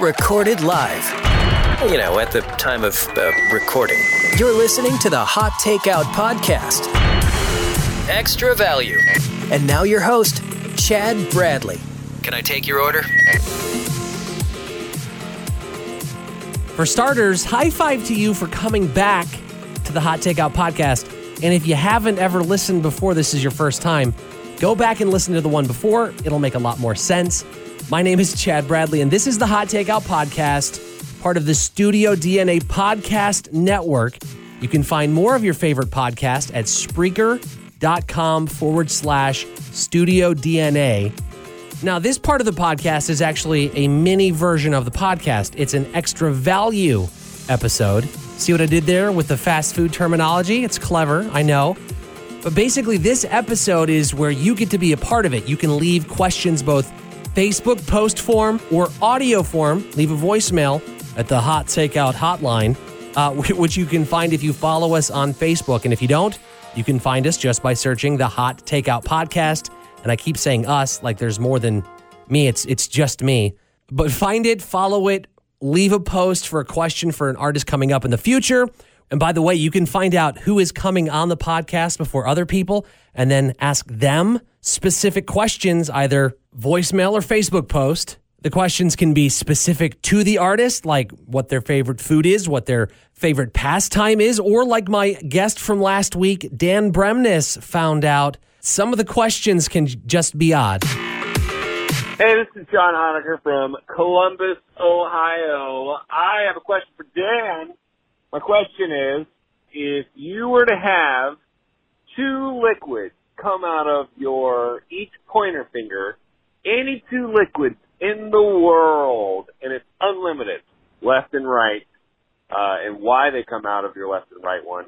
recorded live. You know, at the time of uh, recording. You're listening to the Hot Takeout Podcast. Extra value. And now your host, Chad Bradley. Can I take your order? For starters, high five to you for coming back to the Hot Takeout podcast. And if you haven't ever listened before, this is your first time, go back and listen to the one before. It'll make a lot more sense. My name is Chad Bradley, and this is the Hot Takeout podcast, part of the Studio DNA Podcast Network. You can find more of your favorite podcast at Spreaker.com forward slash Studio DNA. Now, this part of the podcast is actually a mini version of the podcast. It's an extra value episode. See what I did there with the fast food terminology? It's clever, I know. But basically, this episode is where you get to be a part of it. You can leave questions both Facebook post form or audio form. Leave a voicemail at the Hot Takeout Hotline, uh, which you can find if you follow us on Facebook. And if you don't, you can find us just by searching the Hot Takeout Podcast and I keep saying us like there's more than me. It's it's just me. But find it, follow it, leave a post for a question for an artist coming up in the future. And by the way, you can find out who is coming on the podcast before other people and then ask them specific questions, either voicemail or Facebook post. The questions can be specific to the artist, like what their favorite food is, what their favorite pastime is, or like my guest from last week, Dan Bremnes, found out some of the questions can just be odd. Hey, this is John Honaker from Columbus, Ohio. I have a question for Dan. My question is, if you were to have two liquids come out of your each pointer finger, any two liquids in the world, and it's unlimited, left and right, uh, and why they come out of your left and right one.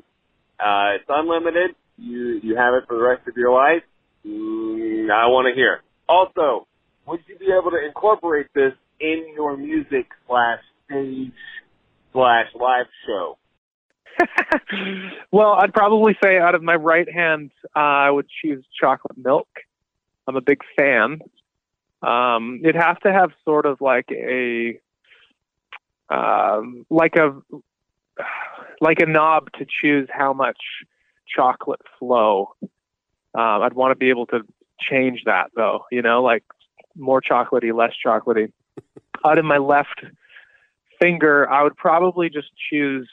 Uh, it's unlimited you you have it for the rest of your life. Mm, I want to hear. Also, would you be able to incorporate this in your music slash stage slash live show? well, I'd probably say out of my right hand, uh, I would choose chocolate milk. I'm a big fan. Um, it'd have to have sort of like a, um, like a, like a knob to choose how much chocolate flow. Um, I'd want to be able to change that though, you know, like more chocolatey, less chocolatey. Out of my left finger, I would probably just choose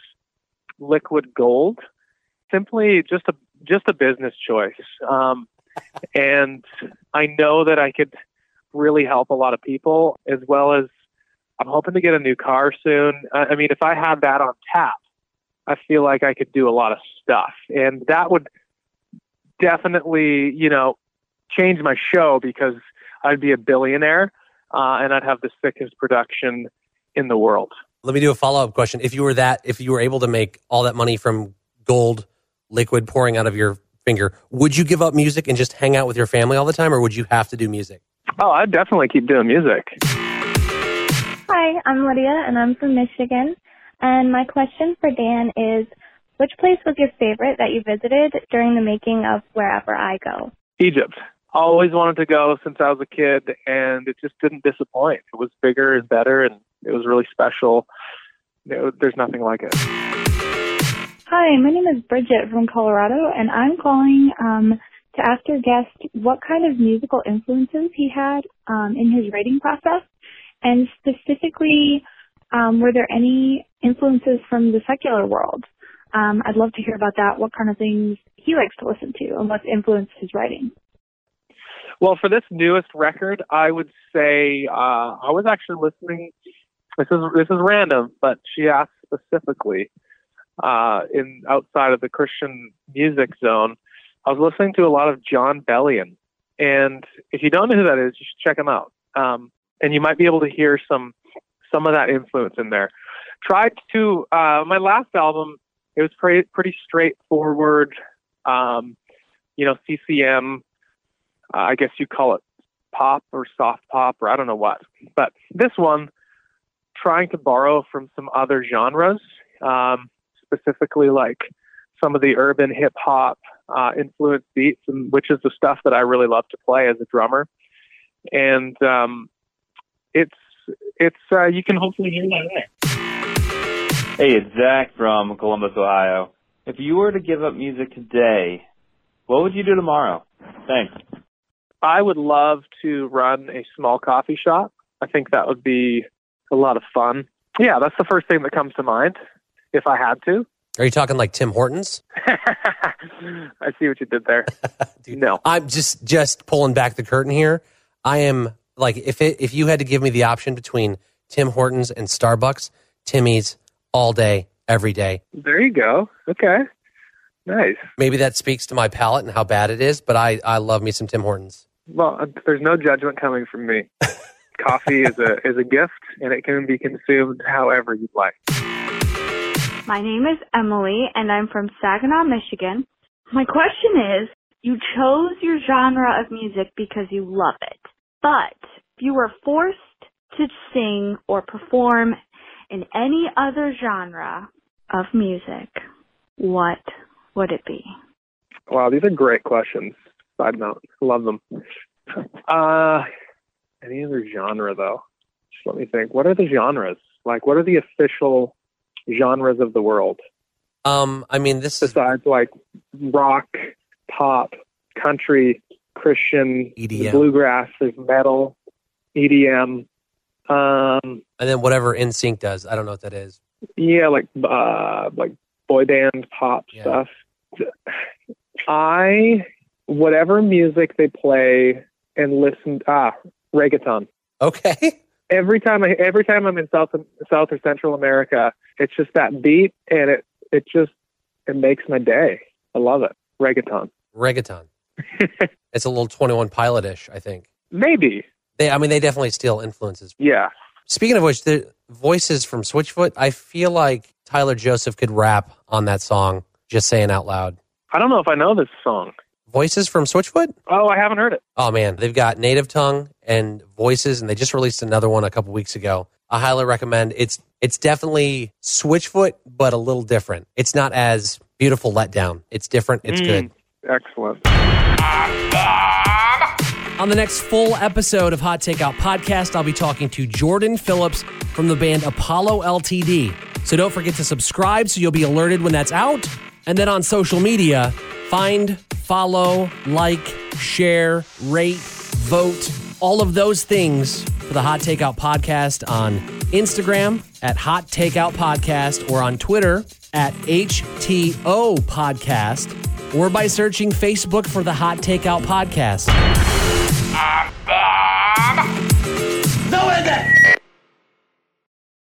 liquid gold. Simply just a just a business choice. Um, and I know that I could really help a lot of people as well as I'm hoping to get a new car soon. I mean, if I had that on tap, I feel like I could do a lot of stuff. And that would definitely, you know, change my show because I'd be a billionaire uh, and I'd have the sickest production in the world. Let me do a follow up question. If you were that, if you were able to make all that money from gold liquid pouring out of your finger, would you give up music and just hang out with your family all the time, or would you have to do music? Oh, I'd definitely keep doing music. Hi, I'm Lydia, and I'm from Michigan. And my question for Dan is, which place was your favorite that you visited during the making of Wherever I Go? Egypt. Always wanted to go since I was a kid, and it just didn't disappoint. It was bigger and better, and it was really special. There's nothing like it. Hi, my name is Bridget from Colorado, and I'm calling um, to ask your guest what kind of musical influences he had um, in his writing process, and specifically um, were there any influences from the secular world? Um, I'd love to hear about that. What kind of things he likes to listen to, and what's influenced his writing. Well, for this newest record, I would say uh, I was actually listening. This is this is random, but she asked specifically uh, in outside of the Christian music zone. I was listening to a lot of Jon Bellion, and if you don't know who that is, you should check him out. Um, and you might be able to hear some some of that influence in there. Tried to uh, my last album. It was pretty pretty straightforward. Um, you know, CCM. Uh, I guess you call it pop or soft pop or I don't know what. But this one, trying to borrow from some other genres, um, specifically like some of the urban hip hop uh, influenced beats, and which is the stuff that I really love to play as a drummer. And um, it's it's uh, you can hopefully hear that. Hey, it's Zach from Columbus, Ohio. If you were to give up music today, what would you do tomorrow? Thanks. I would love to run a small coffee shop. I think that would be a lot of fun. Yeah, that's the first thing that comes to mind if I had to. Are you talking like Tim Hortons? I see what you did there. Dude, no. I'm just just pulling back the curtain here. I am like if it, if you had to give me the option between Tim Hortons and Starbucks, Timmy's all day, every day. There you go. Okay. Nice. Maybe that speaks to my palate and how bad it is, but I I love me some Tim Hortons. Well, uh, there's no judgment coming from me. Coffee is a is a gift, and it can be consumed however you'd like. My name is Emily, and I'm from Saginaw, Michigan. My question is, you chose your genre of music because you love it, but if you were forced to sing or perform in any other genre of music, what would it be? Wow, these are great questions. Side note, love them. Uh, any other genre though? Just let me think. What are the genres? Like, what are the official genres of the world Um, I mean this is besides like rock, pop, country, Christian, EDM. bluegrass? There's metal, EDM. Um, and then whatever NSYNC does. I don't know what that is. yeah, like uh, like boy band pop Yeah. stuff. I whatever music they play and listen ah reggaeton. Okay. Every time I every time I'm in South South or Central America, it's just that beat and it it just it makes my day. I love it. Reggaeton. Reggaeton. it's a little 21 pilot-ish, I think. Maybe. They I mean they definitely steal influences. Yeah. Speaking of which, the voices from Switchfoot, I feel like Tyler Joseph could rap on that song, just saying out loud. I don't know if I know this song. Voices from Switchfoot? Oh, I haven't heard it. Oh man, they've got Native Tongue and Voices, and they just released another one a couple weeks ago. I highly recommend. It's it's definitely Switchfoot, but a little different. It's not as beautiful letdown. It's different. It's Mm. good. Excellent. On the next full episode of Hot Takeout Podcast, I'll be talking to Jordan Phillips from the band Apollo LTD. So don't forget to subscribe so you'll be alerted when that's out. And then on social media, find, follow, like, share, rate, vote, all of those things for the Hot Takeout Podcast on Instagram at Hot Takeout Podcast or on Twitter at HTO Podcast or by searching Facebook for the Hot Takeout Podcast. No, is it?